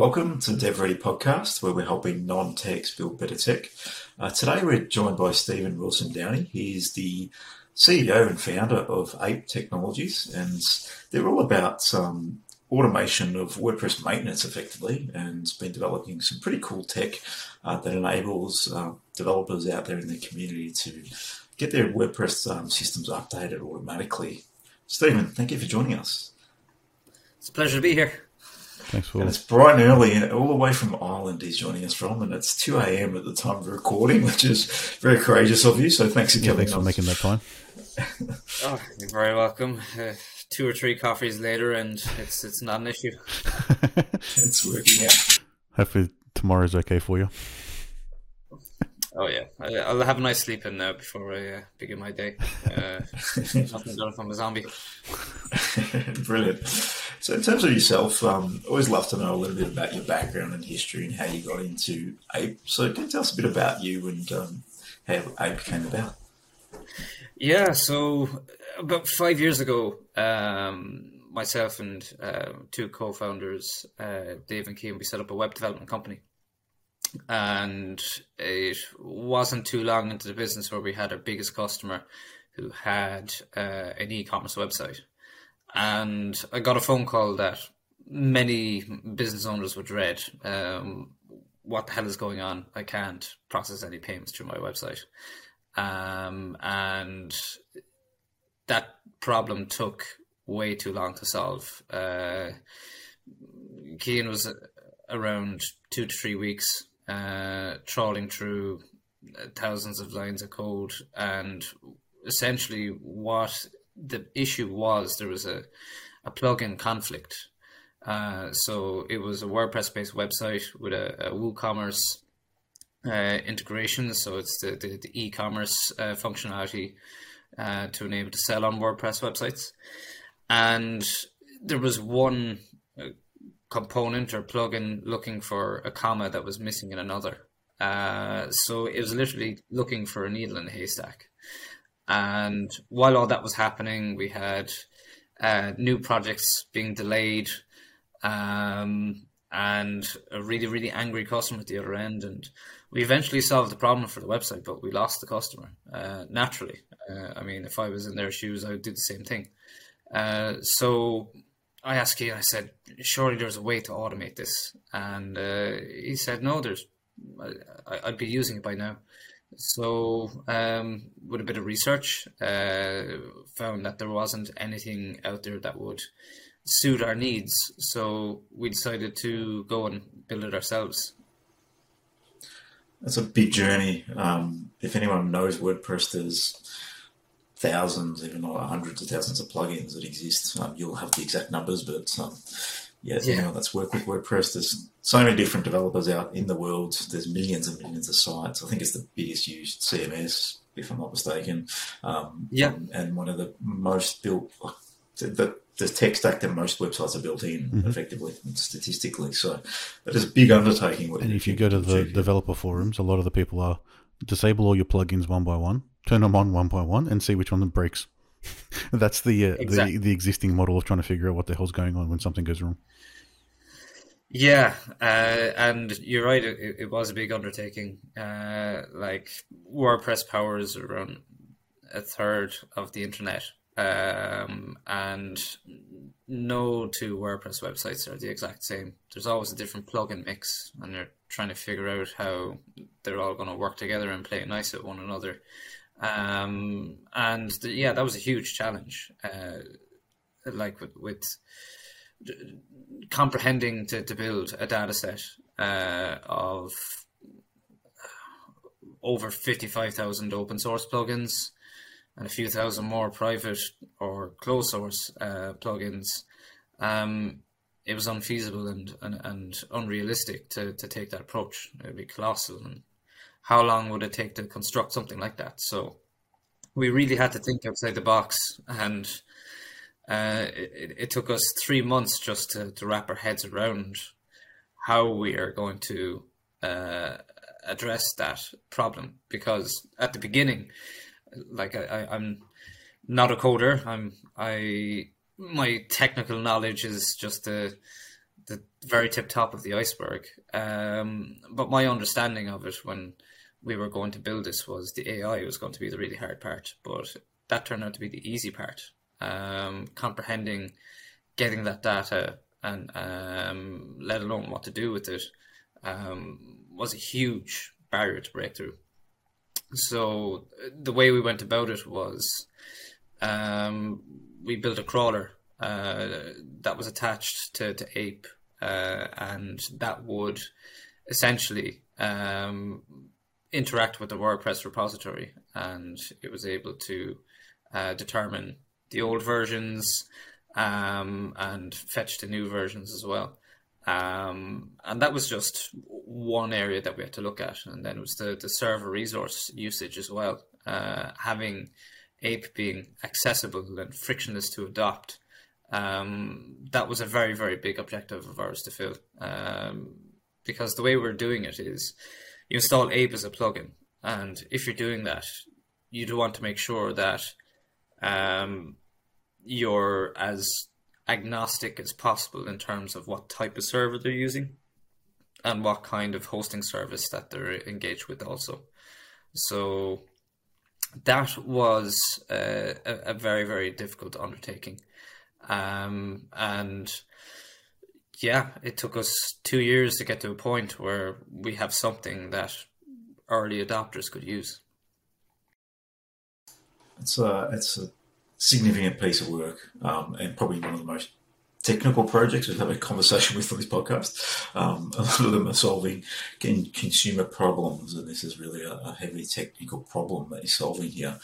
Welcome to the Dev Ready podcast, where we're helping non techs build better tech. Uh, today, we're joined by Stephen Wilson Downey. He's the CEO and founder of Ape Technologies, and they're all about um, automation of WordPress maintenance effectively, and been developing some pretty cool tech uh, that enables uh, developers out there in the community to get their WordPress um, systems updated automatically. Stephen, thank you for joining us. It's a pleasure to be here. Thanks for. And it's bright and early, and all the way from Ireland. He's joining us from, and it's two a.m. at the time of recording, which is very courageous of you. So thanks again. yeah, coming. Thanks for making that time. oh, you're very welcome. Uh, two or three coffees later, and it's it's not an issue. it's working out. Hopefully tomorrow's okay for you. Oh yeah, I, will have a nice sleep in there before I uh, begin my day. Uh, nothing done if I'm a zombie. Brilliant. So, in terms of yourself, um, always love to know a little bit about your background and history and how you got into Ape. So, can you tell us a bit about you and um, how Ape came about? Yeah, so about five years ago, um, myself and uh, two co-founders, uh, Dave and Kean, we set up a web development company and it wasn't too long into the business where we had our biggest customer who had uh, an e-commerce website. And i got a phone call that many business owners would dread um, what the hell is going on? I can't process any payments through my website. Um, and that problem took way too long to solve. Uh, Kean was around two to three weeks uh, trawling through uh, thousands of lines of code, and essentially what the issue was there was a, a plugin conflict. Uh, so it was a WordPress-based website with a, a WooCommerce uh, integration. So it's the, the, the e-commerce uh, functionality uh, to enable to sell on WordPress websites. And there was one component or plugin looking for a comma that was missing in another. Uh, so it was literally looking for a needle in a haystack. And while all that was happening, we had uh, new projects being delayed um, and a really, really angry customer at the other end. And we eventually solved the problem for the website, but we lost the customer uh, naturally. Uh, I mean, if I was in their shoes, I would do the same thing. Uh, so I asked Kean, I said, surely there's a way to automate this. And uh, he said, no, there's, I, would be using it by now. So, um, with a bit of research, uh, found that there wasn't anything out there that would suit our needs. So, we decided to go and build it ourselves. That's a big journey. Um, if anyone knows WordPress, there's thousands, even not hundreds of thousands of plugins that exist. Um, you'll have the exact numbers, but um, yeah, yeah. anyone that's worked with WordPress, there's so many different developers out in the world. There's millions and millions of sites. I think it's the biggest used CMS, if I'm not mistaken. Um, yeah, and, and, one of the most built. The, the tech stack that most websites are built in, mm-hmm. effectively, statistically. So that is a big undertaking. And if you go to the developer forums, a lot of the people are disable all your plugins one by one turn them on 1.1 and see which one them breaks. That's the, uh, exactly. the the existing model of trying to figure out what the hell's going on when something goes wrong. Yeah, uh, and you're right. It, it, was a big undertaking. Uh, like WordPress powers around a third of the internet, um, and no two WordPress websites are the exact same. There's always a different plugin mix, and you're trying to figure out how they're all going to work together and play nice with one another. Um, and the, yeah, that was a huge challenge. Uh, like with, with comprehending to, to build a data set uh, of over 55,000 open source plugins and a few thousand more private or closed source uh, plugins. Um, it was unfeasible and, and, and unrealistic to, to take that approach. It would be colossal and how long would it take to construct something like that? So we really had to think outside the box, and uh, it, it, took us three months just to, to wrap our heads around how we are going to uh, address that problem. Because at the beginning, like I, I'm not a coder. I'm I my technical knowledge is just the the very tip top of the iceberg. Um, but my understanding of it when we were going to build this was the AI was going to be the really hard part, but that turned out to be the easy part. Um, comprehending, getting that data, and um, let alone what to do with it, um, was a huge barrier to breakthrough. So the way we went about it was um, we built a crawler uh, that was attached to, to Ape, uh, and that would essentially um, interact with the WordPress repository, and it was able to uh, determine the old versions um, and fetch the new versions as well. Um, and that was just one area that we had to look at. And then it was the, the server resource usage as well. Uh, having Ape being accessible and frictionless to adopt, um, that was a very, very big objective of ours to fill. Um, because the way we're doing it is you install Ape as a plugin. And if you're doing that, you do want to make sure that um, you're as agnostic as possible in terms of what type of server they're using and what kind of hosting service that they're engaged with also. So that was uh, a, a, very, very difficult undertaking. Um, and yeah, it took us two years to get to a point where we have something that early adopters could use. It's a, it's a significant piece of work um, and probably one of the most technical projects we've had a conversation with on this podcast. Um, a lot of them are solving consumer problems, and this is really a, a heavy technical problem that you're solving here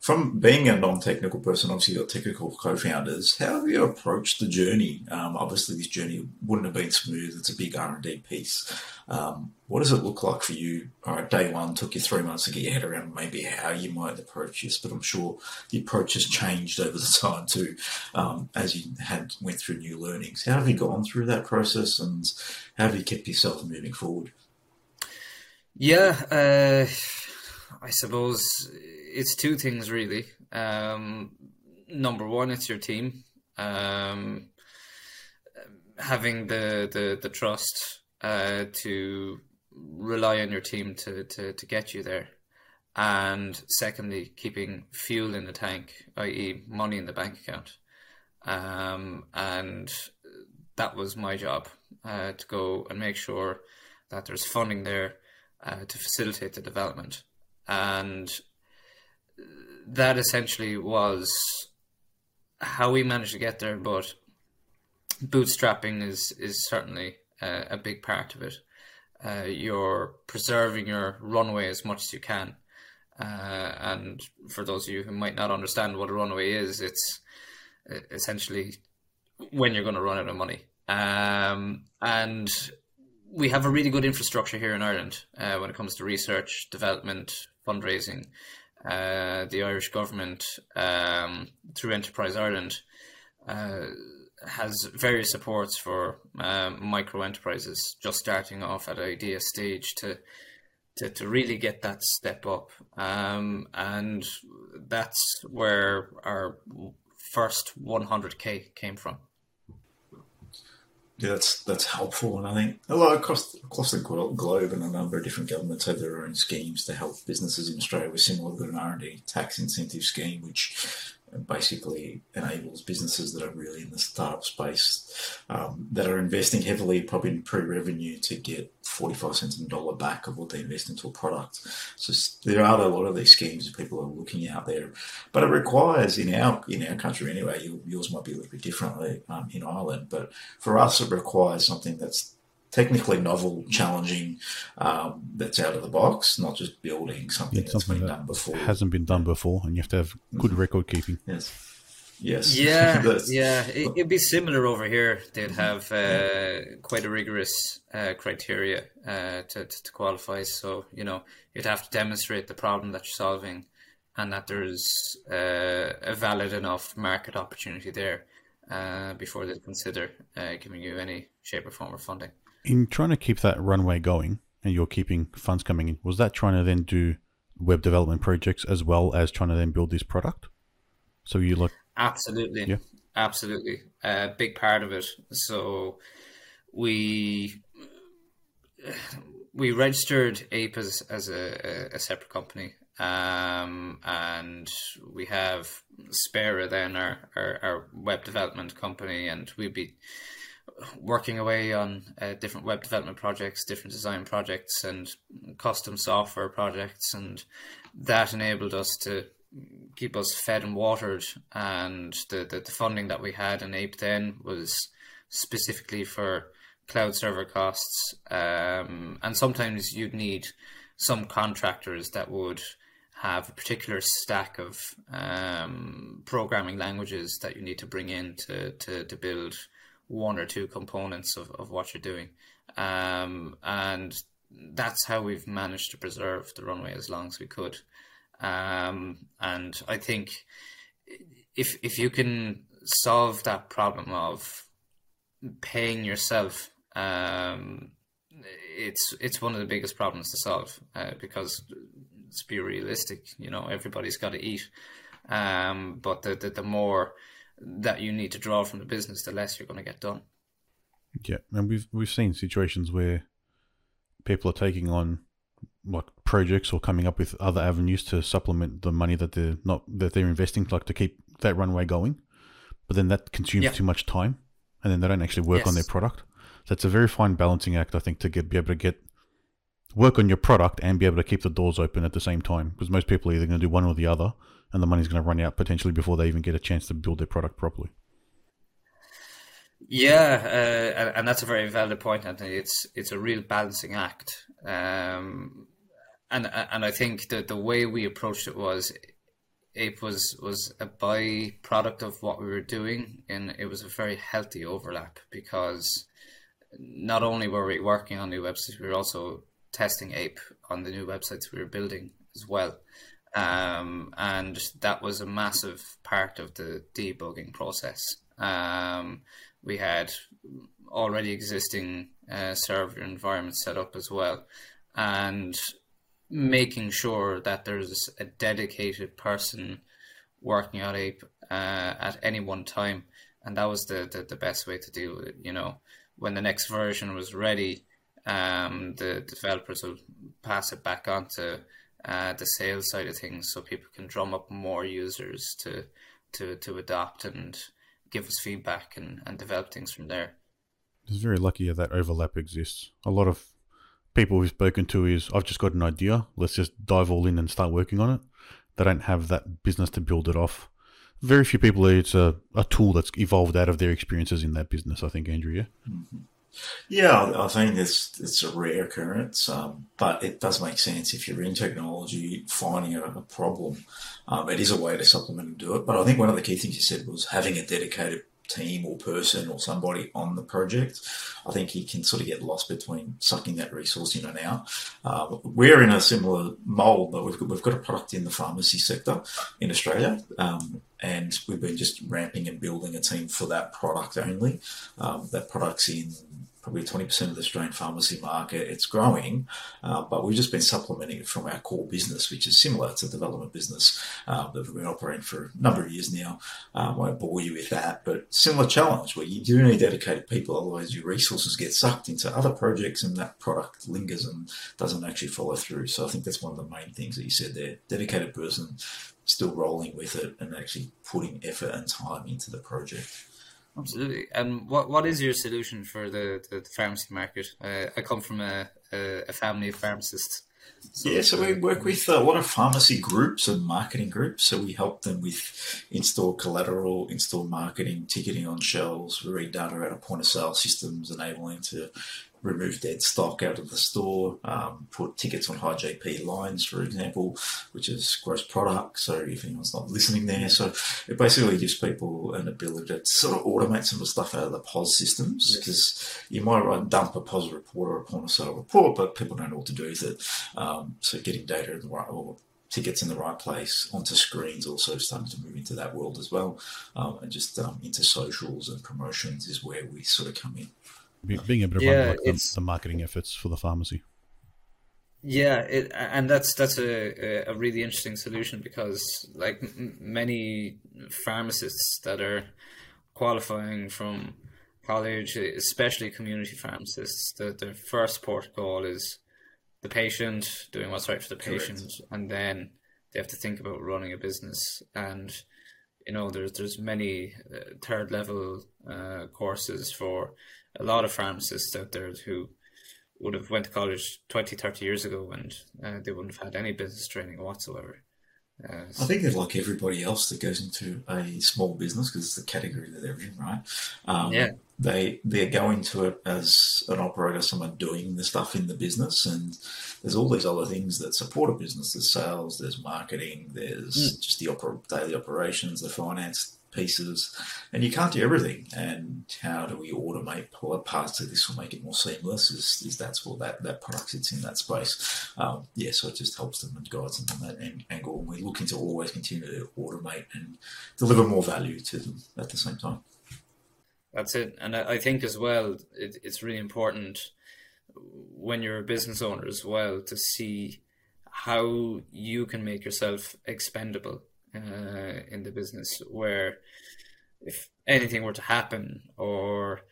from being a non-technical person, obviously got technical co-founders. How have you approached the journey? Um, obviously, this journey wouldn't have been smooth. It's a big R and D piece. Um, what does it look like for you? All right, day one took you three months to get your head around maybe how you might approach this, but I'm sure the approach has changed over the time too, um, as you had went through new learnings. How have you gone through that process, and how have you kept yourself moving forward? Yeah, uh, I suppose it's two things really. Um, number one, it's your team. Um, having the, the, the trust uh, to rely on your team to, to, to get you there. And secondly, keeping fuel in the tank, i.e., money in the bank account. Um, and that was my job uh, to go and make sure that there's funding there uh, to facilitate the development. And that essentially was how we managed to get there. But bootstrapping is is certainly a, big part of it. Uh, you're preserving your runway as much as you can. Uh, and for those of you who might not understand what a runway is, it's essentially when you're going to run out of money. Um, and we have a really good infrastructure here in Ireland uh, when it comes to research, development, fundraising uh, the Irish government um, through Enterprise Ireland uh, has various supports for um, micro enterprises just starting off at idea stage to to, to really get that step up. Um, and that's where our first 100k came from yeah, that's that's helpful, and I think a lot across across the globe, and a number of different governments have their own schemes to help businesses in Australia. We're similar to an R and D tax incentive scheme, which basically enables businesses that are really in the startup space um, that are investing heavily, probably in pre-revenue, to get 45 cents on the dollar back of what they invest into a product. So there are a lot of these schemes that people are looking out there, but it requires in our in our country anyway. Yours might be a little bit differently um, in Ireland, but for us, it requires something that's technically novel, challenging, um, that's out of the box, not just building something, yeah, something that's been that done before. Hasn't been done before, and you have to have good mm-hmm. record keeping. Yes. Yes. Yeah, yeah. It, would be similar over here. They'd have uh, quite a rigorous uh, criteria uh, to, to qualify. So you know, you'd have to demonstrate the problem that you're solving, and that there's uh, a valid enough market opportunity there uh, before they'd consider uh, giving you any shape or form of funding in trying to keep that runway going and you're keeping funds coming in, was that trying to then do web development projects as well as trying to then build this product? So you look absolutely, yeah, absolutely, a uh, big part of it. So we we registered Ape as, as a, a separate company, um, and we have Spera then our, our, our web development company, and we'd be working away on uh, different web development projects, different design projects, and custom software projects, and that enabled us to keep us fed and watered. And the, the, the funding that we had in Ape then was specifically for cloud server costs. Um, and sometimes you'd need some contractors that would have a particular stack of um, programming languages that you need to bring in to, to, to build one or two components of, of what you're doing. Um, and that's how we've managed to preserve the runway as long as we could. Um, and I think if if you can solve that problem of paying yourself, um, it's it's one of the biggest problems to solve uh, because let's be realistic, you know, everybody's got to eat. Um, but the, the the more that you need to draw from the business, the less you're going to get done. Yeah, and we've we've seen situations where people are taking on like projects or coming up with other avenues to supplement the money that they're not that they're investing, like to keep that runway going. But then that consumes yeah. too much time, and then they don't actually work yes. on their product. So it's a very fine balancing act, I think, to get be able to get work on your product and be able to keep the doors open at the same time. Because most people are either going to do one or the other, and the money's going to run out potentially before they even get a chance to build their product properly. Yeah, uh, and that's a very valid point, Anthony. It's it's a real balancing act, um, and and I think that the way we approached it was, it was was a byproduct of what we were doing, and it was a very healthy overlap because not only were we working on new websites, we were also testing Ape on the new websites we were building as well. Um, and that was a massive part of the debugging process. Um, we had already existing uh, server environments set up as well, and making sure that there's a dedicated person working on Ape uh, at any one time, and that was the, the, the best way to do it. You know, when the next version was ready, um, the developers will pass it back on to uh, the sales side of things, so people can drum up more users to to to adopt and give us feedback and, and develop things from there. It's very lucky that, that overlap exists. A lot of people we've spoken to is I've just got an idea, let's just dive all in and start working on it. They don't have that business to build it off. Very few people it's a, a tool that's evolved out of their experiences in that business, I think, Andrew, yeah? Mm-hmm. Yeah, I think it's it's a rare occurrence, um, but it does make sense if you're in technology, finding a, a problem. Um, it is a way to supplement and do it. But I think one of the key things you said was having a dedicated team or person or somebody on the project. I think he can sort of get lost between sucking that resource in and out. Uh, we're in a similar mold, but we've got, we've got a product in the pharmacy sector in Australia. Um, and we've been just ramping and building a team for that product only. Um, that product's in probably 20% of the Australian pharmacy market. It's growing, uh, but we've just been supplementing it from our core business, which is similar to development business uh, that we've been operating for a number of years now. I uh, won't bore you with that, but similar challenge where you do need dedicated people, otherwise your resources get sucked into other projects and that product lingers and doesn't actually follow through. So I think that's one of the main things that you said there. Dedicated person still rolling with it and actually putting effort and time into the project. Absolutely. And what what is your solution for the, the, the pharmacy market? Uh, I come from a, a, a, family of pharmacists. So yeah, so we work with a lot of pharmacy groups and marketing groups. So we help them with install collateral, install marketing, ticketing on shelves, read data out of point of sale systems, enabling to remove dead stock out of the store, um, put tickets on high GP lines, for example, which is gross product. So if anyone's not listening there, so it basically gives people an ability to sort of automate some of the stuff out of the POS systems because yes. you might run dump a POS report or a point of sale report, but people don't know what to do with it. Um, so getting data in the right or tickets in the right place onto screens also starting to move into that world as well um, and just um, into socials and promotions is where we sort of come in being able to yeah, run like the, the, marketing efforts for the pharmacy. Yeah, it, and that's that's a, a really interesting solution because like m- many pharmacists that are qualifying from college, especially community pharmacists, the, their first port call is the patient, doing what's right for the patient, Correct. and then they have to think about running a business. And you know, there's there's many uh, third level uh, courses for a lot of pharmacists out there who would have went to college 20, 30 years ago, and uh, they wouldn't have had any business training whatsoever. Uh, I think they're like everybody else that goes into a small business because it's the category that they're in, right? Um, yeah. They they're going to it as an operator, someone doing the stuff in the business, and there's all these other things that support a business. There's sales, there's marketing, there's mm. just the oper- daily operations, the finance, pieces, and you can't do everything. And how do we automate parts of this will make it more seamless? Is, is that's what that, that product sits in that space. Um, yeah, so it just helps them and guides them on that angle. And we're looking to always continue to automate and deliver more value to them at the same time. That's it. And I think as well, it, it's really important when you're a business owner as well to see how you can make yourself expendable uh, in the business where if anything were to happen or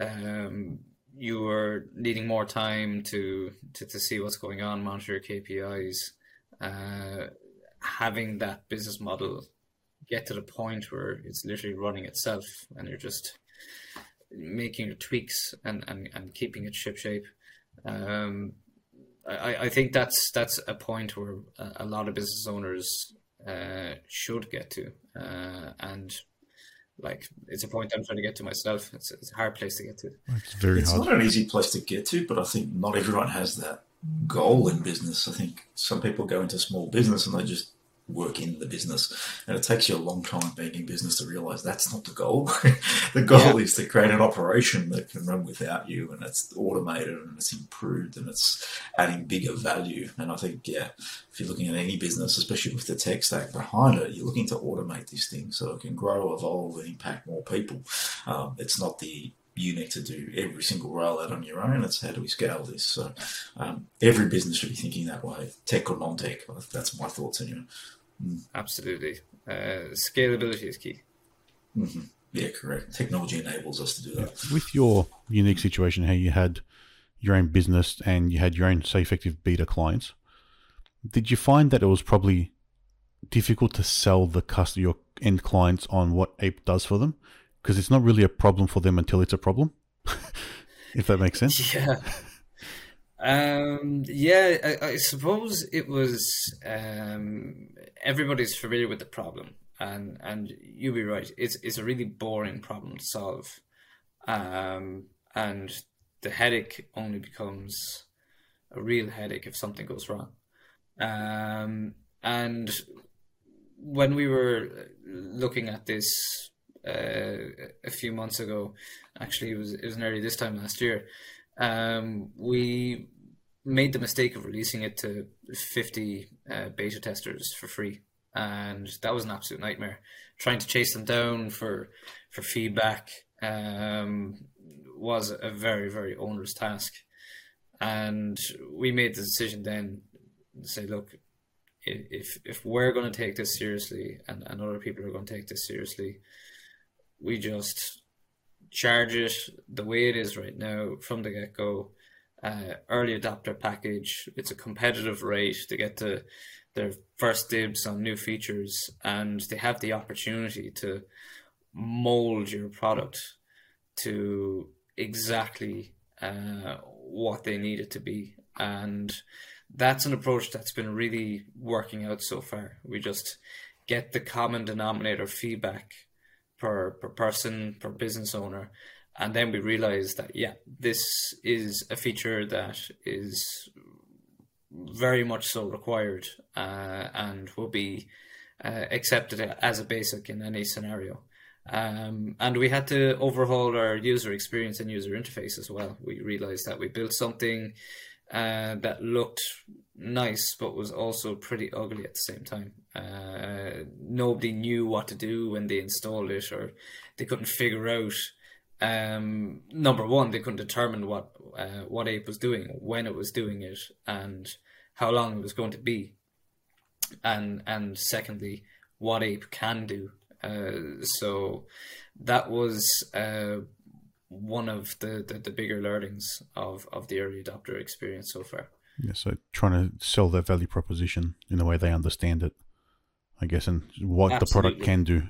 um, you were needing more time to, to, to see what's going on, monitor your KPIs, uh, having that business model get to the point where it's literally running itself and you're just making your tweaks and, and, and keeping it ship shape. Um, I, I think that's that's a point where a, a lot of business owners uh, should get to. Uh, and like it's a point I'm trying to get to myself. It's, it's a hard place to get to. It's very it's hard. not an easy place to get to, but I think not everyone has that goal in business. I think some people go into small business and they just work in the business. And it takes you a long time being in business to realize that's not the goal. the goal yeah. is to create an operation that can run without you and it's automated and it's improved and it's adding bigger value. And I think, yeah, if you're looking at any business, especially with the tech stack behind it, you're looking to automate these things so it can grow, evolve, and impact more people. Um, it's not the you need to do every single rollout on your own. It's how do we scale this? So um, every business should be thinking that way, tech or non-tech. That's my thoughts anyway. Mm. Absolutely. Uh, scalability is key. Mm-hmm. Yeah, correct. Technology enables us to do that. With your unique situation, how you had your own business and you had your own, say, effective beta clients, did you find that it was probably difficult to sell the customer, your end clients on what Ape does for them? Because it's not really a problem for them until it's a problem, if that makes sense. Yeah. Um, yeah, I, I, suppose it was um, everybody's familiar with the problem, and and you'll be right. It's it's a really boring problem to solve, um, and the headache only becomes a real headache if something goes wrong. Um, and when we were looking at this uh, a few months ago, actually it was it was nearly this time last year. Um, we made the mistake of releasing it to 50 uh, beta testers for free. And that was an absolute nightmare. Trying to chase them down for for feedback um, was a very very onerous task. And we made the decision then to say look if if we're going to take this seriously and, and other people are going to take this seriously we just charge it the way it is right now from the get-go uh, early adopter package. It's a competitive rate to get to their first dibs on new features, and they have the opportunity to mold your product to exactly uh, what they need it to be. And that's an approach that's been really working out so far. We just get the common denominator feedback per, per person, per business owner, and then we realized that yeah this is a feature that is very much so required uh, and will be uh, accepted as a basic in any scenario. Um, and we had to overhaul our user experience and user interface as well. We realized that we built something uh, that looked nice but was also pretty ugly at the same time uh, nobody knew what to do when they installed it or they couldn't figure out um, number one, they couldn't determine what uh, what ape was doing, when it was doing it, and how long it was going to be, and and secondly, what ape can do. Uh, so that was uh, one of the, the, the bigger learnings of, of the early adopter experience so far. Yeah, so trying to sell their value proposition in the way they understand it, I guess, and what Absolutely. the product can do.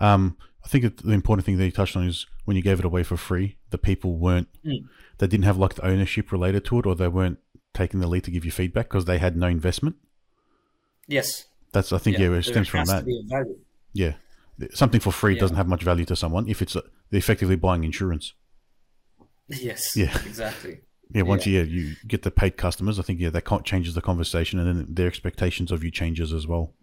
Um, I think the important thing that you touched on is when you gave it away for free, the people weren't, mm. they didn't have like the ownership related to it, or they weren't taking the lead to give you feedback because they had no investment. Yes, that's I think yeah, yeah it stems from that. Yeah, something for free yeah. doesn't have much value to someone if it's a, effectively buying insurance. Yes. Yeah. Exactly. Yeah, once yeah. you, you get the paid customers, I think yeah that changes the conversation, and then their expectations of you changes as well.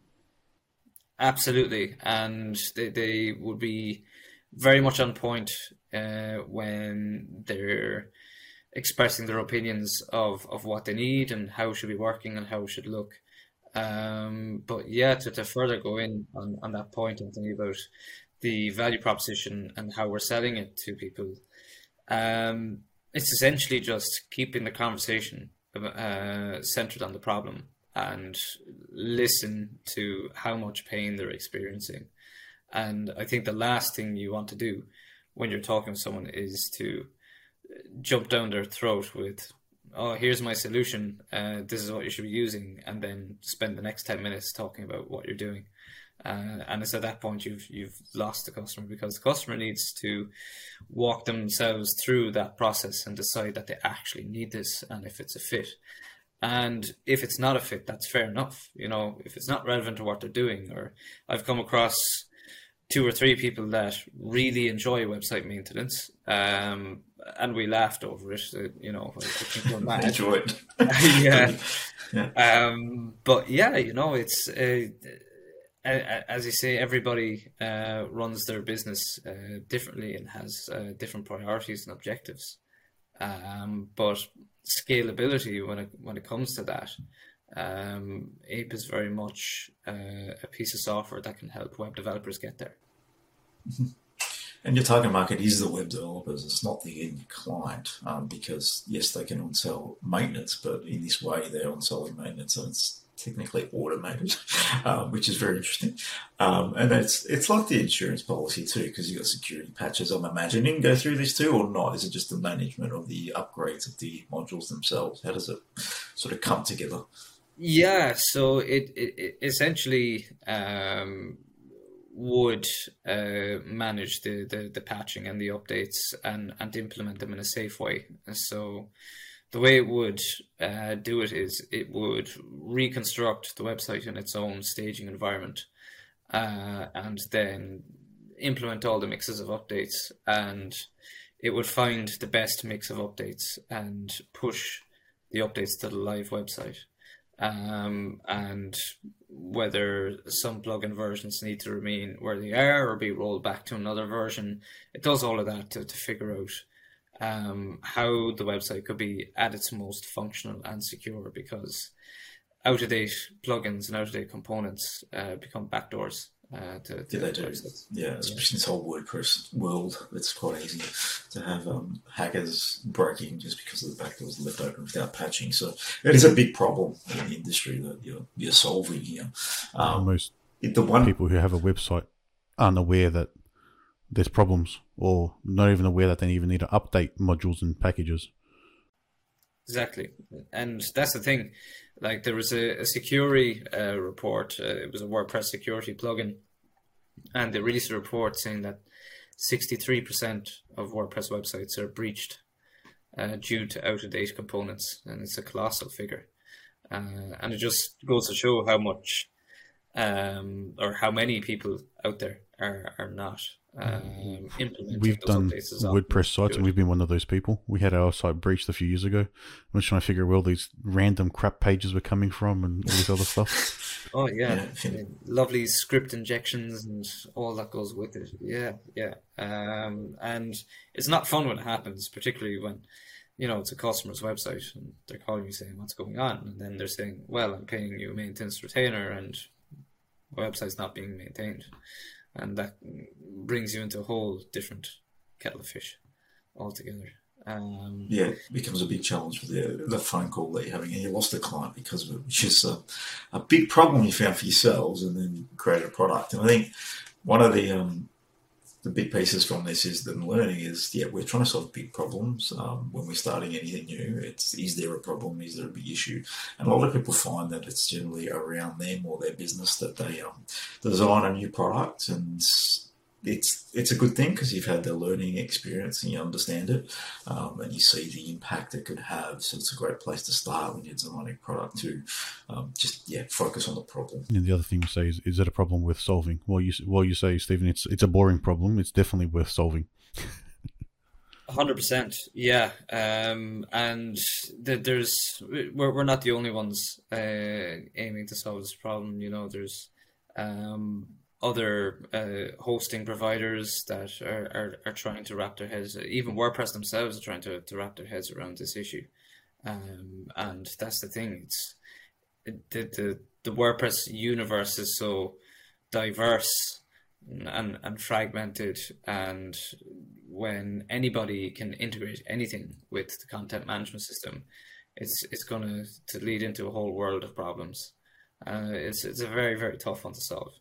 Absolutely, and they they would be very much on point uh, when they're expressing their opinions of of what they need and how it should be working and how it should look. Um, but yeah, to, to further go in on, on that point and thinking about the value proposition and how we're selling it to people. Um, it's essentially just keeping the conversation uh, centered on the problem and listen to how much pain they're experiencing. And I think the last thing you want to do when you're talking to someone is to jump down their throat with, oh, here's my solution, uh, this is what you should be using, and then spend the next 10 minutes talking about what you're doing. Uh, and it's at that point you've you've lost the customer because the customer needs to walk themselves through that process and decide that they actually need this and if it's a fit. And if it's not a fit, that's fair enough. You know, if it's not relevant to what they're doing, or I've come across two or three people that really enjoy website maintenance, um, and we laughed over it. Uh, you know, I, I think we're mad. enjoy it. yeah. yeah. Um, but yeah, you know, it's. Uh, as you say, everybody uh, runs their business uh, differently and has uh, different priorities and objectives. Um, but scalability, when it when it comes to that, um, Ape is very much uh, a piece of software that can help web developers get there. And your target market is the web developers. It's not the end client, um, because yes, they can on sell maintenance, but in this way, they're on selling maintenance, and it's technically automated, um, which is very interesting. Um, and it's it's like the insurance policy too, because you've got security patches. I'm imagining go through this too, or not? Is it just the management of the upgrades of the modules themselves? How does it sort of come together? Yeah, so it, it, essentially um, would uh, manage the, the, the patching and the updates and, and implement them in a safe way. So the way it would uh, do it is it would reconstruct the website in its own staging environment uh, and then implement all the mixes of updates and it would find the best mix of updates and push the updates to the live website um, and whether some plugin versions need to remain where they are or be rolled back to another version it does all of that to, to figure out um, how the website could be at its most functional and secure because out of date plugins and out of date components uh, become backdoors. Uh, to, to yeah, they do. Yeah, especially yeah. this whole WordPress world, it's quite easy to have um, hackers breaking just because of the backdoors left open without patching. So it is a big problem in the industry that you're, you're solving here. Um, Most the one people who have a website aren't aware that there's problems or not even aware that they even need to update modules and packages. Exactly. And that's the thing. Like there was a, a security uh, report, uh, it was a WordPress security plugin, and they released a report saying that 63% of WordPress websites are breached uh, due to out of date components, and it's a colossal figure. Uh, and it just goes to show how much um, or how many people out there are, are not um, we've done WordPress sites, good. and we've been one of those people. We had our site breached a few years ago. I'm just trying to figure out where all these random crap pages were coming from and all this other stuff. oh yeah, yeah. lovely script injections and all that goes with it. Yeah, yeah. Um, and it's not fun when it happens, particularly when you know it's a customer's website and they're calling you saying what's going on, and then they're saying, "Well, I'm paying you a maintenance retainer, and my website's not being maintained." And that brings you into a whole different kettle of fish altogether. Um, yeah, it becomes a big challenge for the the phone call that you're having, and you lost a client because of it, which is a, a big problem you found for yourselves, and then created a product. And I think one of the um, the big pieces from this is that learning is yeah we're trying to solve big problems. Um, when we're starting anything new it's is there a problem? Is there a big issue? And a lot of people find that it's generally around them or their business that they um, design a new product and it's it's a good thing because you've had the learning experience and you understand it, um, and you see the impact it could have. So it's a great place to start when you're designing a product to um, just yeah focus on the problem. And the other thing you say is, is that a problem worth solving? Well, you well you say Stephen, it's it's a boring problem. It's definitely worth solving. Hundred percent, yeah. Um, and there's we're we're not the only ones uh, aiming to solve this problem. You know, there's um, other uh, hosting providers that are, are, are, trying to wrap their heads, even WordPress themselves are trying to, to wrap their heads around this issue. Um, and that's the thing. It's the, the, the WordPress universe is so diverse and, and fragmented. And when anybody can integrate anything with the content management system, it's, it's going to, lead into a whole world of problems. Uh, it's, it's a very, very tough one to solve.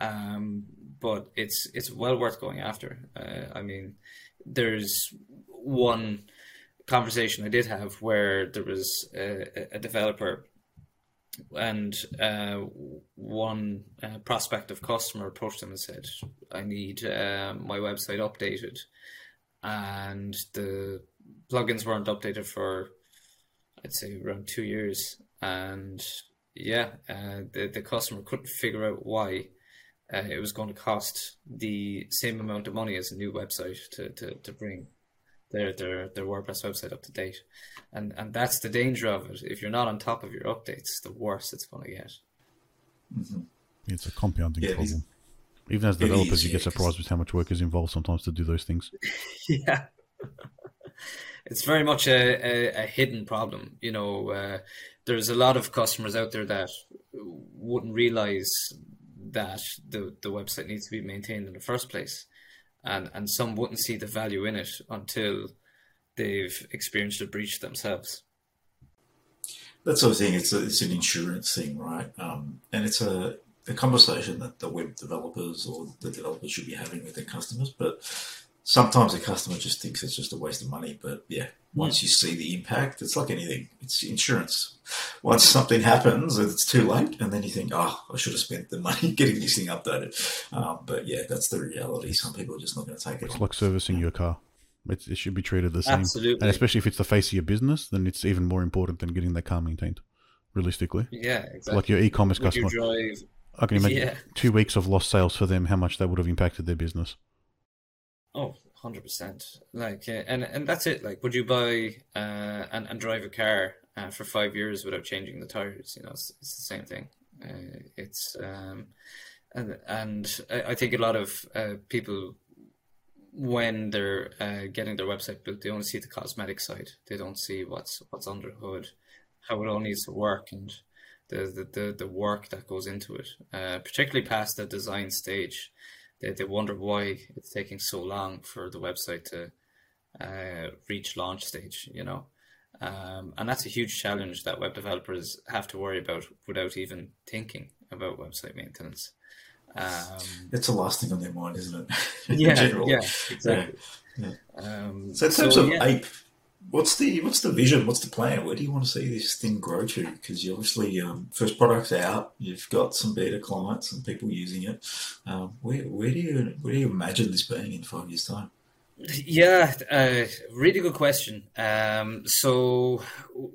Um, but it's it's well worth going after. Uh, I mean, there's one conversation I did have where there was a, a developer and uh, one uh, prospective customer approached them and said, "I need uh, my website updated," and the plugins weren't updated for, I'd say, around two years, and yeah, uh, the the customer couldn't figure out why uh, it was going to cost the same amount of money as a new website to, to, to bring their, their their WordPress website up to date. And and that's the danger of it. If you're not on top of your updates, the worse it's going to get. Mm-hmm. It's a compounding yeah, problem. Even as developers, you get surprised with how much work is involved sometimes to do those things. yeah. it's very much a, a, a, hidden problem. You know, uh, there's a lot of customers out there that wouldn't realize that the, the website needs to be maintained in the first place. And, and some wouldn't see the value in it until they've experienced a breach themselves. That sort of thing. It's, a, it's an insurance thing, right? Um, and it's a, a conversation that the web developers or the developers should be having with their customers. But sometimes the customer just thinks it's just a waste of money. But yeah, once you see the impact, it's like anything. It's insurance. Once something happens, it's too late, and then you think, "Oh, I should have spent the money getting this thing updated." Um, but yeah, that's the reality. Some people are just not going to take it. It's on. like servicing your car. It's, it should be treated the same. Absolutely. And especially if it's the face of your business, then it's even more important than getting that car maintained. Realistically. Yeah, exactly. Like your e-commerce Would customer. Drive... I can imagine yeah. two weeks of lost sales for them. How much that would have impacted their business. Oh, hundred percent. Like, uh, and and that's it. Like, would you buy uh, and and drive a car uh, for five years without changing the tires? You know, it's, it's the same thing. Uh, it's um, and and I think a lot of uh, people when they're getting their website built, they only see the cosmetic side. They don't see what's what's under the hood, how it all needs to work, and the the the, the work that goes into it. particularly past the design stage they, they wonder why it's taking so long for the website to uh, reach launch stage, you know. Um, and that's a huge challenge that web developers have to worry about without even thinking about website maintenance. Um, it's the last thing on their mind, isn't it? yeah, yeah, exactly. Yeah, yeah. Um, so in terms so, of yeah. Ape, what's the what's the vision? What's the plan? Where do you want to see this thing grow to? Because you obviously um, first product's out. You've got some beta clients and people using it. Um, where where do you where do you imagine this being in five years' time? Yeah, uh, really good question. Um, so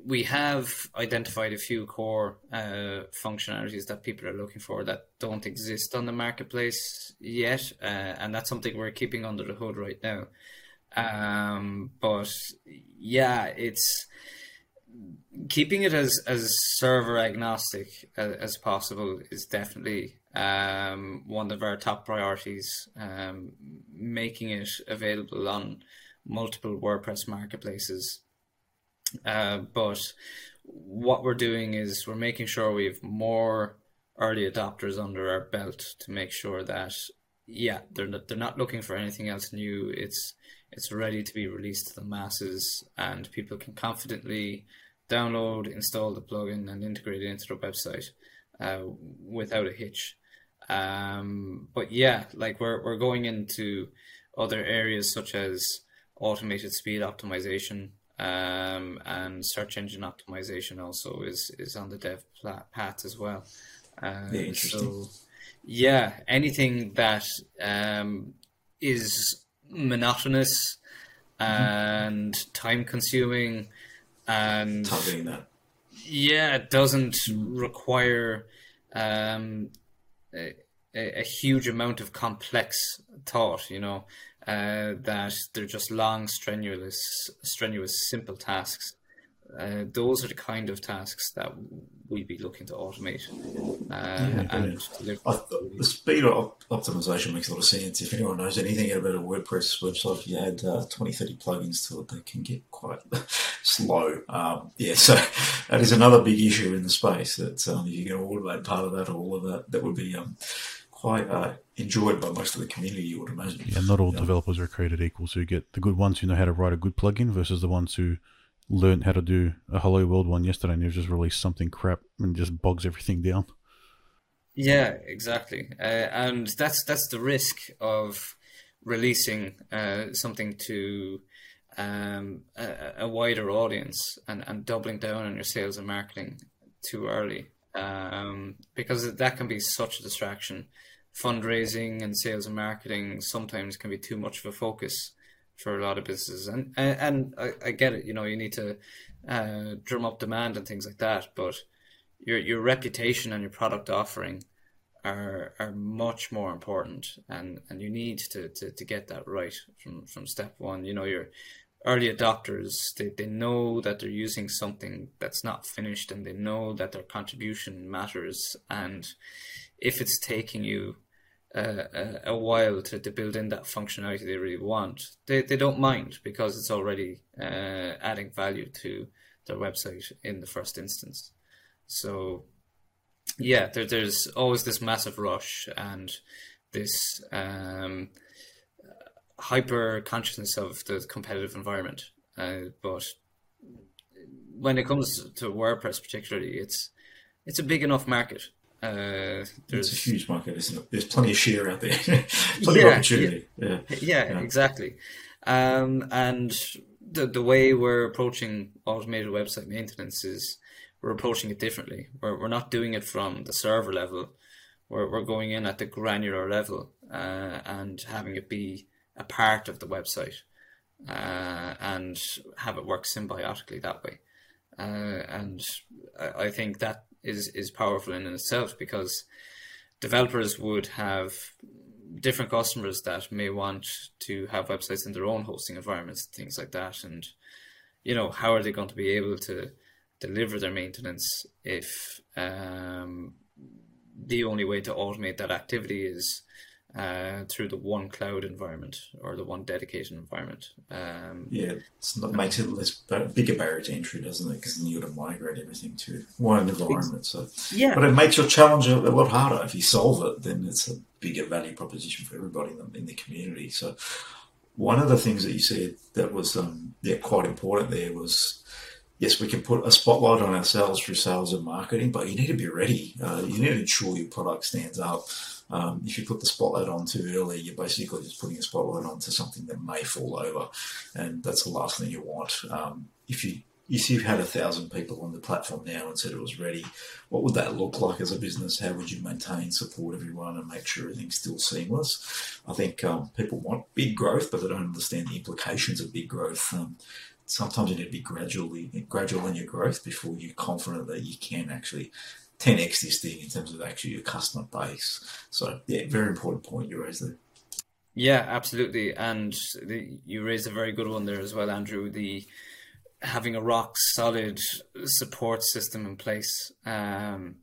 we have identified a few core uh, functionalities that people are looking for that don't exist on the marketplace yet, uh, and that's something we're keeping under the hood right now. Um, but yeah, it's keeping it as as server agnostic as, as possible is definitely um, one of our top priorities. Um, making it available on multiple WordPress marketplaces. Uh, but what we're doing is we're making sure we have more early adopters under our belt to make sure that yeah they're not, they're not looking for anything else new. It's it's ready to be released to the masses, and people can confidently download, install the plugin, and integrate it into their website uh, without a hitch. Um, but yeah, like we're we're going into other areas such as automated speed optimization um, and search engine optimization also is is on the dev path as well. Um, yeah. So, yeah, anything that um, is monotonous mm-hmm. and time consuming and that. Yeah, it doesn't require um, a, a, huge amount of complex thought. You know, uh, that they're just long, strenuous, strenuous, simple tasks. Uh, those are the kind of tasks that we'd be looking to automate. Uh, yeah, and the speed of optimization makes a lot of sense. If anyone knows anything about a WordPress website, if you add uh, 20, 30 plugins to it, they can get quite slow. Um, yeah, so that is another big issue in the space that um, if you can automate part of that or all of that, that would be um, quite uh, enjoyed by most of the community, you would imagine. Yeah, not all yeah. developers are created equal. So you get the good ones who know how to write a good plugin versus the ones who learned how to do a Hello World one yesterday and you've just released something crap and just bogs everything down. Yeah, exactly, uh, and that's that's the risk of releasing uh, something to um, a, a, wider audience and, and doubling down on your sales and marketing too early, um, because that can be such a distraction. Fundraising and sales and marketing sometimes can be too much of a focus for a lot of businesses. And and, and I, I, get it you know you need to uh, drum up demand and things like that but your your reputation and your product offering are are much more important and and you need to to, to get that right from from step one. You know your early adopters they, they know that they're using something that's not finished and they know that their contribution matters. And if it's taking you a, a, while to, to build in that functionality they really want, they, they don't mind because it's already uh, adding value to their website in the first instance. So, yeah, there, there's always this massive rush and this um, hyper consciousness of the competitive environment. Uh, but when it comes to WordPress, particularly, it's it's a big enough market uh, it's a huge market, isn't it? There's plenty of share out there, plenty yeah, of opportunity. Yeah, yeah, yeah, exactly. Um, and the the way we're approaching automated website maintenance is we're approaching it differently. We're we're not doing it from the server level. We're we're going in at the granular level uh, and having it be a part of the website uh, and have it work symbiotically that way. Uh, and I, I think that is is powerful in itself because developers would have different customers that may want to have websites in their own hosting environments, and things like that, and you know how are they going to be able to deliver their maintenance if um, the only way to automate that activity is uh, through the one cloud environment or the one dedicated environment. Um, yeah, it makes it less bigger barrier to entry, doesn't it? Because then you got to migrate everything to one environment. So yeah, but it makes your challenge a, lot harder. If you solve it, then it's a bigger value proposition for everybody in the, in the community. So one of the things that you said that was um, yeah quite important there was. Yes, we can put a spotlight on ourselves through sales and marketing, but you need to be ready. Uh, you need to ensure your product stands up um, if you put the spotlight on too early, you're basically just putting a spotlight onto something that may fall over, and that's the last thing you want. Um, if you if you had a thousand people on the platform now and said it was ready, what would that look like as a business? How would you maintain, support everyone, and make sure everything's still seamless? I think um, people want big growth, but they don't understand the implications of big growth. Um, sometimes you need to be gradually gradual in your growth before you're confident that you can actually 10x this thing in terms of actually your customer base. So, yeah, very important point you raised there. Yeah, absolutely. And the, you raised a very good one there as well, Andrew. The having a rock solid support system in place. Um,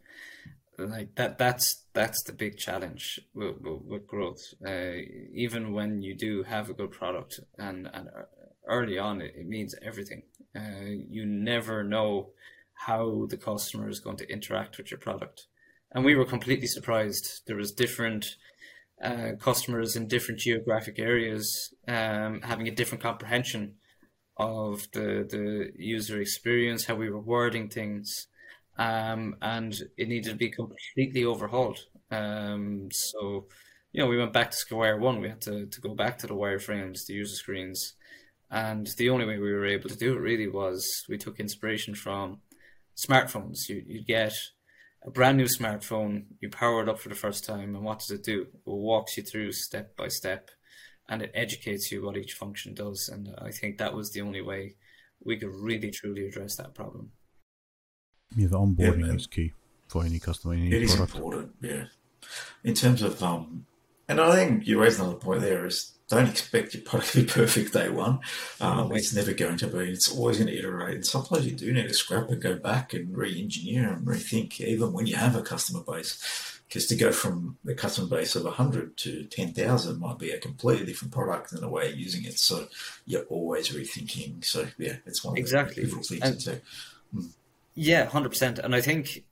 like that that's that's the big challenge with, with, growth uh, even when you do have a good product and and early on it, it means everything uh, you never know how the customer is going to interact with your product. And we were completely surprised. There was different uh, customers in different geographic areas um, having a different comprehension of the the user experience, how we were wording things, um, and it needed to be completely overhauled. Um, so, you know, we went back to Square One. We had to, to go back to the wireframes, the user screens. And the only way we were able to do it really was we took inspiration from smartphones. You, you get a brand new smartphone, you power it up for the first time, and what does it do? It walks you through step by step and it educates you what each function does. And I think that was the only way we could really truly address that problem. Yeah, the onboarding yeah, is key for any customer. Any it product. is important, yeah. In terms of, um, and I think you raised another point there is don't expect your product to be perfect day one. Um, it's never going to be. It's always going to iterate. And sometimes you do need to scrap and go back and re-engineer and rethink, even when you have a customer base. Because to go from the customer base of 100 to 10,000 might be a completely different product and a way of using it. So you're always rethinking. So yeah, it's one of exactly. the difficult things and, to mm. Yeah, 100%. And I think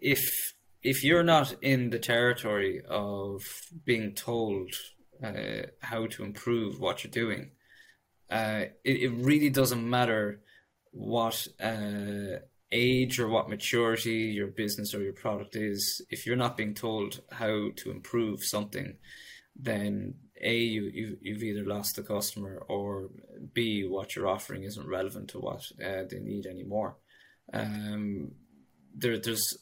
if if you're not in the territory of being told uh, how to improve what you're doing. Uh, it, it really doesn't matter what uh, age or what maturity your business or your product is. If you're not being told how to improve something, then a you, you you've either lost the customer or b what you're offering isn't relevant to what uh, they need anymore. Um, there there's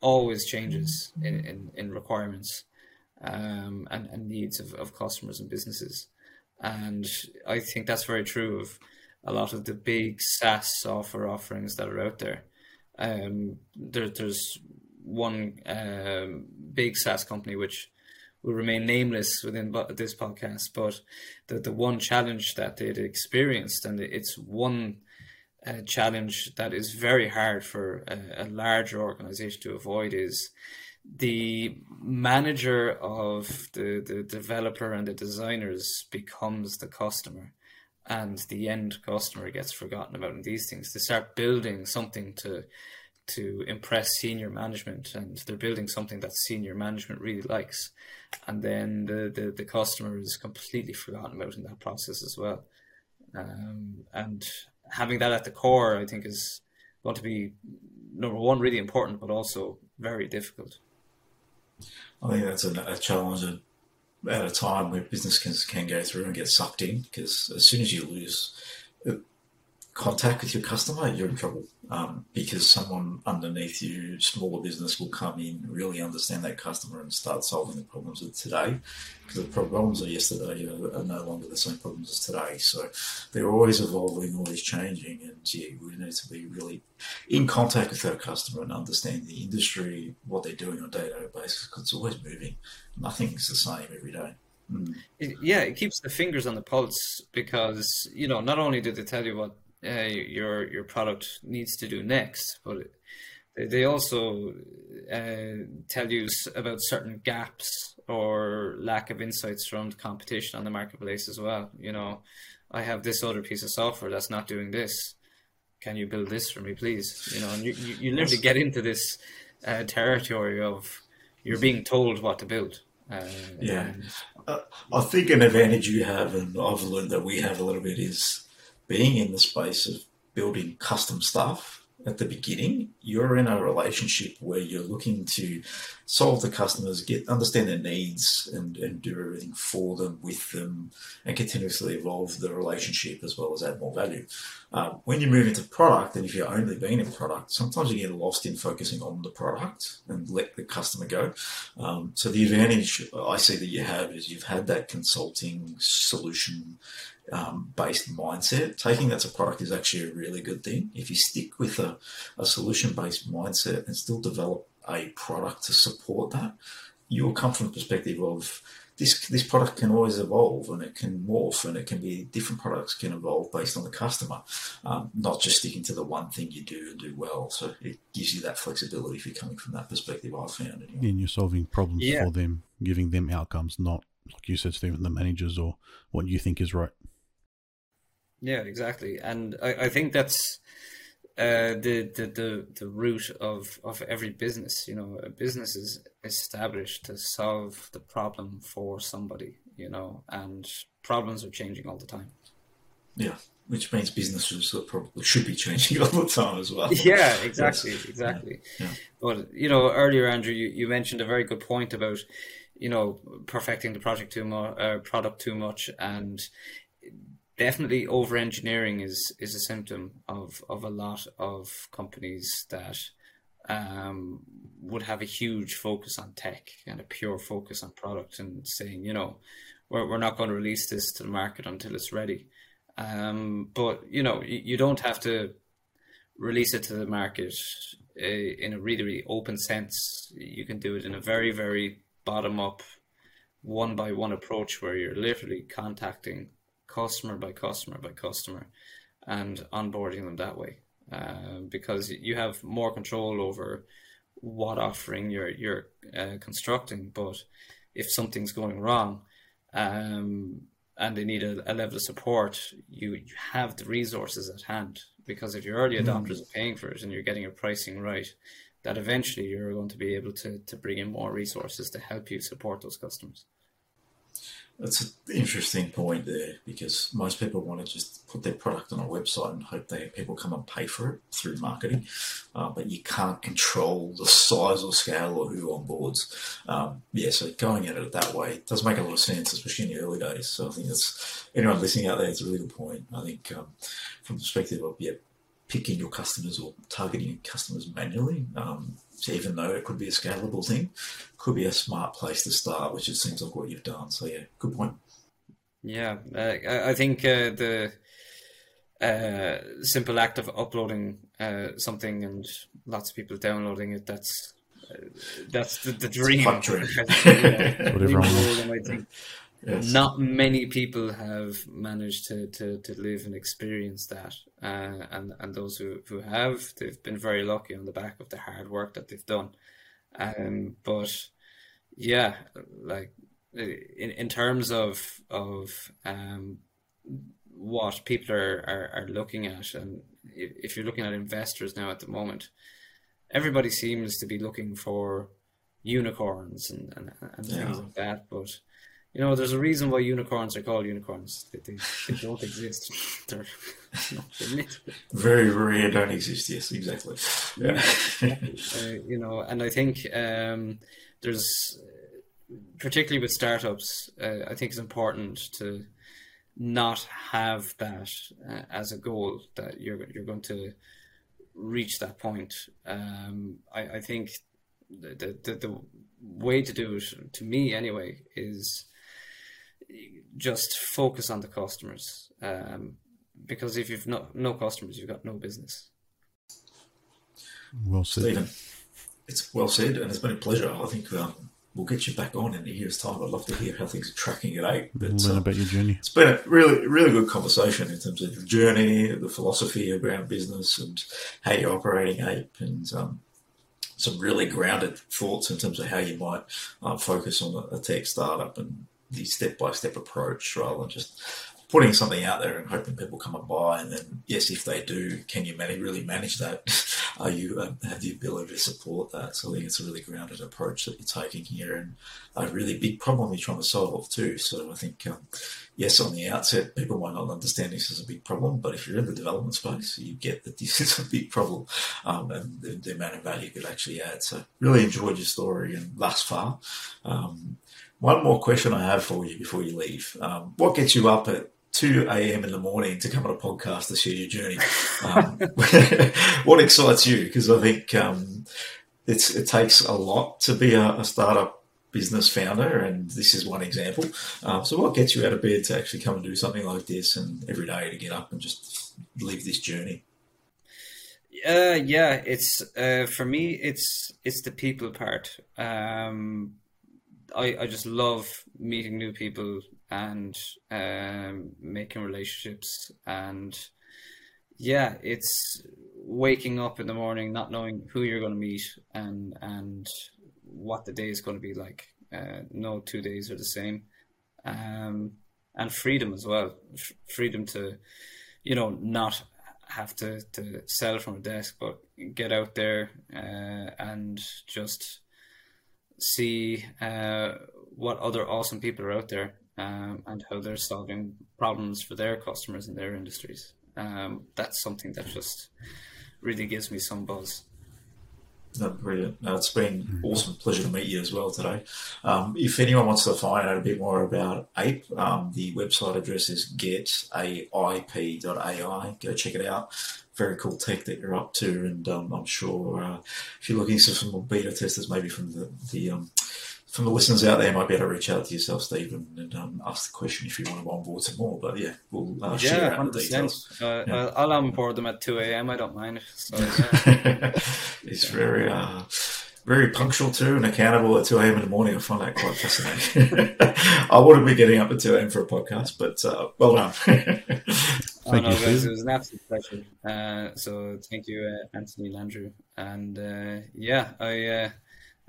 always changes in, in, in requirements um, and, and needs of, of customers and businesses. And I think that's very true of a lot of the big SaaS software offerings that are out there. Um, there there's one um, big SaaS company which will remain nameless within this podcast, but the, the one challenge that they'd experienced, and it's one uh, challenge that is very hard for a, a larger organization to avoid, is the manager of the, the developer and the designers becomes the customer and the end customer gets forgotten about in these things. They start building something to to impress senior management and they're building something that senior management really likes. And then the, the, the customer is completely forgotten about in that process as well. Um, and having that at the core i think is going to be number one really important but also very difficult. I think that's a, a challenge at a time where business can, can go through and get sucked in because as soon as you lose contact with your customer, you're in trouble um, because someone underneath you, smaller business, will come in, really understand that customer, and start solving the problems of today. Because the problems of yesterday are, are, no longer the same problems as today. So they're always evolving, always changing, and yeah, we need to be really in contact with our customer and understand the industry, what they're doing on a day-to-day basis. Because it's always moving. Nothing's the same every day. Mm. yeah, it keeps the fingers on the pulse because you know not only do they tell you what uh, your your product needs to do next, but they also uh, tell you about certain gaps or lack of insights from the competition on the marketplace as well. You know, I have this other piece of software that's not doing this. Can you build this for me, please? You know, and you, you, you literally get into this uh, territory of you're being told what to build. Uh, yeah, uh, I think an advantage you have, and I've learned that we have a little bit, is being in the space of building custom stuff at the beginning, you're in a relationship where you're looking to solve the customers, get understand their needs, and, and do everything for them, with them, and continuously evolve the relationship as well as add more value. Um, when you move into product, and if you're only being in product, sometimes you get lost in focusing on the product and let the customer go. Um, so the advantage I see that you have is you've had that consulting solution um, based mindset. Taking that to product is actually a really good thing. If you stick with a, a solution based mindset and still develop a product to support that, you'll come from the perspective of this this product can always evolve and it can morph and it can be different products can evolve based on the customer, um, not just sticking to the one thing you do and do well. So it gives you that flexibility if you're coming from that perspective. I found it. And you're solving problems yeah. for them, giving them outcomes, not like you said, Stephen, the managers or what you think is right. Yeah, exactly, and I, I think that's uh, the, the the the root of of every business. You know, a business is established to solve the problem for somebody. You know, and problems are changing all the time. Yeah, which means businesses probably should be changing all the time as well. Yeah, exactly, yes. exactly. Yeah. Yeah. But you know, earlier, Andrew, you, you mentioned a very good point about you know perfecting the project too much, uh, product too much, and definitely over engineering is is a symptom of of a lot of companies that um, would have a huge focus on tech and a pure focus on product and saying, you know, we're, we're not going to release this to the market until it's ready. Um, but, you know, you, you, don't have to release it to the market uh, in a really, really open sense. You can do it in a very, very bottom up, one by one approach where you're literally contacting customer by customer by customer and onboarding them that way. Uh, because you have more control over what offering you're you're uh, constructing. But if something's going wrong, um, and they need a, a, level of support, you, you have the resources at hand. Because if your early hmm. adopters mm. are paying for it and you're getting your pricing right, that eventually you're going to be able to to bring in more resources to help you support those customers. That's an interesting point there because most people want to just put their product on a website and hope that people come and pay for it through marketing, uh, but you can't control the size or scale or who onboards. Um, yeah, so going at it that way does make a lot of sense, especially in the early days. So I think that's anyone listening out there, it's a really good point. I think um, from the perspective of yeah, picking your customers or targeting your customers manually. Um, so even though it could be a scalable thing, could be a smart place to start, which it seems like what you've done. So yeah, good point. Yeah, uh, I think uh, the uh, simple act of uploading uh, something and lots of people downloading it that's uh, that's the, the dream. dream. I think Yes. Not many people have managed to, to, to live and experience that. Uh, and, and those who, who have, they've been very lucky on the back of the hard work that they've done. Um, but yeah, like in, in terms of, of um, what people are, are, are looking at, and if you're looking at investors now at the moment, everybody seems to be looking for unicorns and, and, and yeah. things like that. But you know, there's a reason why unicorns are called unicorns. They, they, they don't exist. They're not Very rare, don't exist. Yes, exactly. Yeah. uh, you know, and I think um, there's, particularly with startups, uh, I think it's important to not have that uh, as a goal that you're you're going to reach that point. Um, I, I think the, the the way to do it, to me anyway, is just focus on the customers. Um, because if you've no, no customers, you've got no business. Well said. Stephen, it's well said, and it's been a pleasure. I think um, we'll get you back on in a year's time. I'd love to hear how things are tracking at eight. But, Learn um, about your journey. It's been a really, really good conversation in terms of the journey, the philosophy around business, and how you're operating Ape, and um, some really grounded thoughts in terms of how you might uh, focus on a, a tech startup and the step by step approach rather than just putting something out there and hoping people come and buy. And then, yes, if they do, can you manage, really manage that? Are you um, have the ability to support that? So I think it's a really grounded approach that you're taking here, and a really big problem you're trying to solve too. So I think, um, yes, on the outset, people might not understand this as a big problem, but if you're in the development space, you get that this is a big problem, um, and the, the, amount of value you could actually add. So really enjoyed your story, and thus far. Um, one more question I have for you before you leave. Um, what gets you up at 2 a.m. in the morning to come on a podcast to share your journey? Um, what excites you? Because I think um, it takes a lot to be a, a, startup business founder, and this is one example. Um, so, what gets you out of bed to actually come and do something like this and every day to get up and just live this journey? Uh, yeah, it's uh, for me. It's it's the people part. Um, I, I just love meeting new people and um, making relationships and yeah it's waking up in the morning not knowing who you're going to meet and and what the day is going to be like. Uh, no two days are the same. Um, and freedom as well. F- freedom to you know not have to, to sell from a desk but get out there uh, and just see uh, what other awesome people are out there um, and how they're solving problems for their customers in their industries. Um, that's something that just really gives me some buzz. No, brilliant. No, it's been awesome. Pleasure to meet you as well today. Um, if anyone wants to find out a bit more about APE, um, the website address is getaip.ai. Go check it out. Very cool tech that you're up to, and um, I'm sure uh, if you're looking for some more beta testers, maybe from the, the um, from the listeners out there, might be able to reach out to yourself, Stephen, and um, ask the question if you want to onboard some more. But yeah, we'll uh, share yeah, the details. Uh, yeah. I'll onboard them at 2 a.m. I don't mind. So, yeah. He's very, uh, very punctual too and accountable at 2 a.m. in the morning. I find that quite fascinating. I wouldn't be getting up at 2 a.m. for a podcast, but uh, well done. oh, no, guys, it was an absolute pleasure. Uh, so thank you, uh, Anthony and Andrew. And uh, yeah, I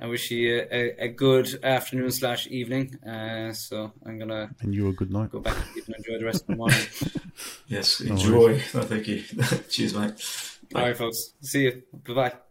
I wish you a, a good afternoon slash evening. Uh, so I'm gonna and you a good night. Go back and enjoy the rest of the morning. yes, enjoy. No, thank you. Cheers, mate. Bye. All right, folks. See you. Bye bye.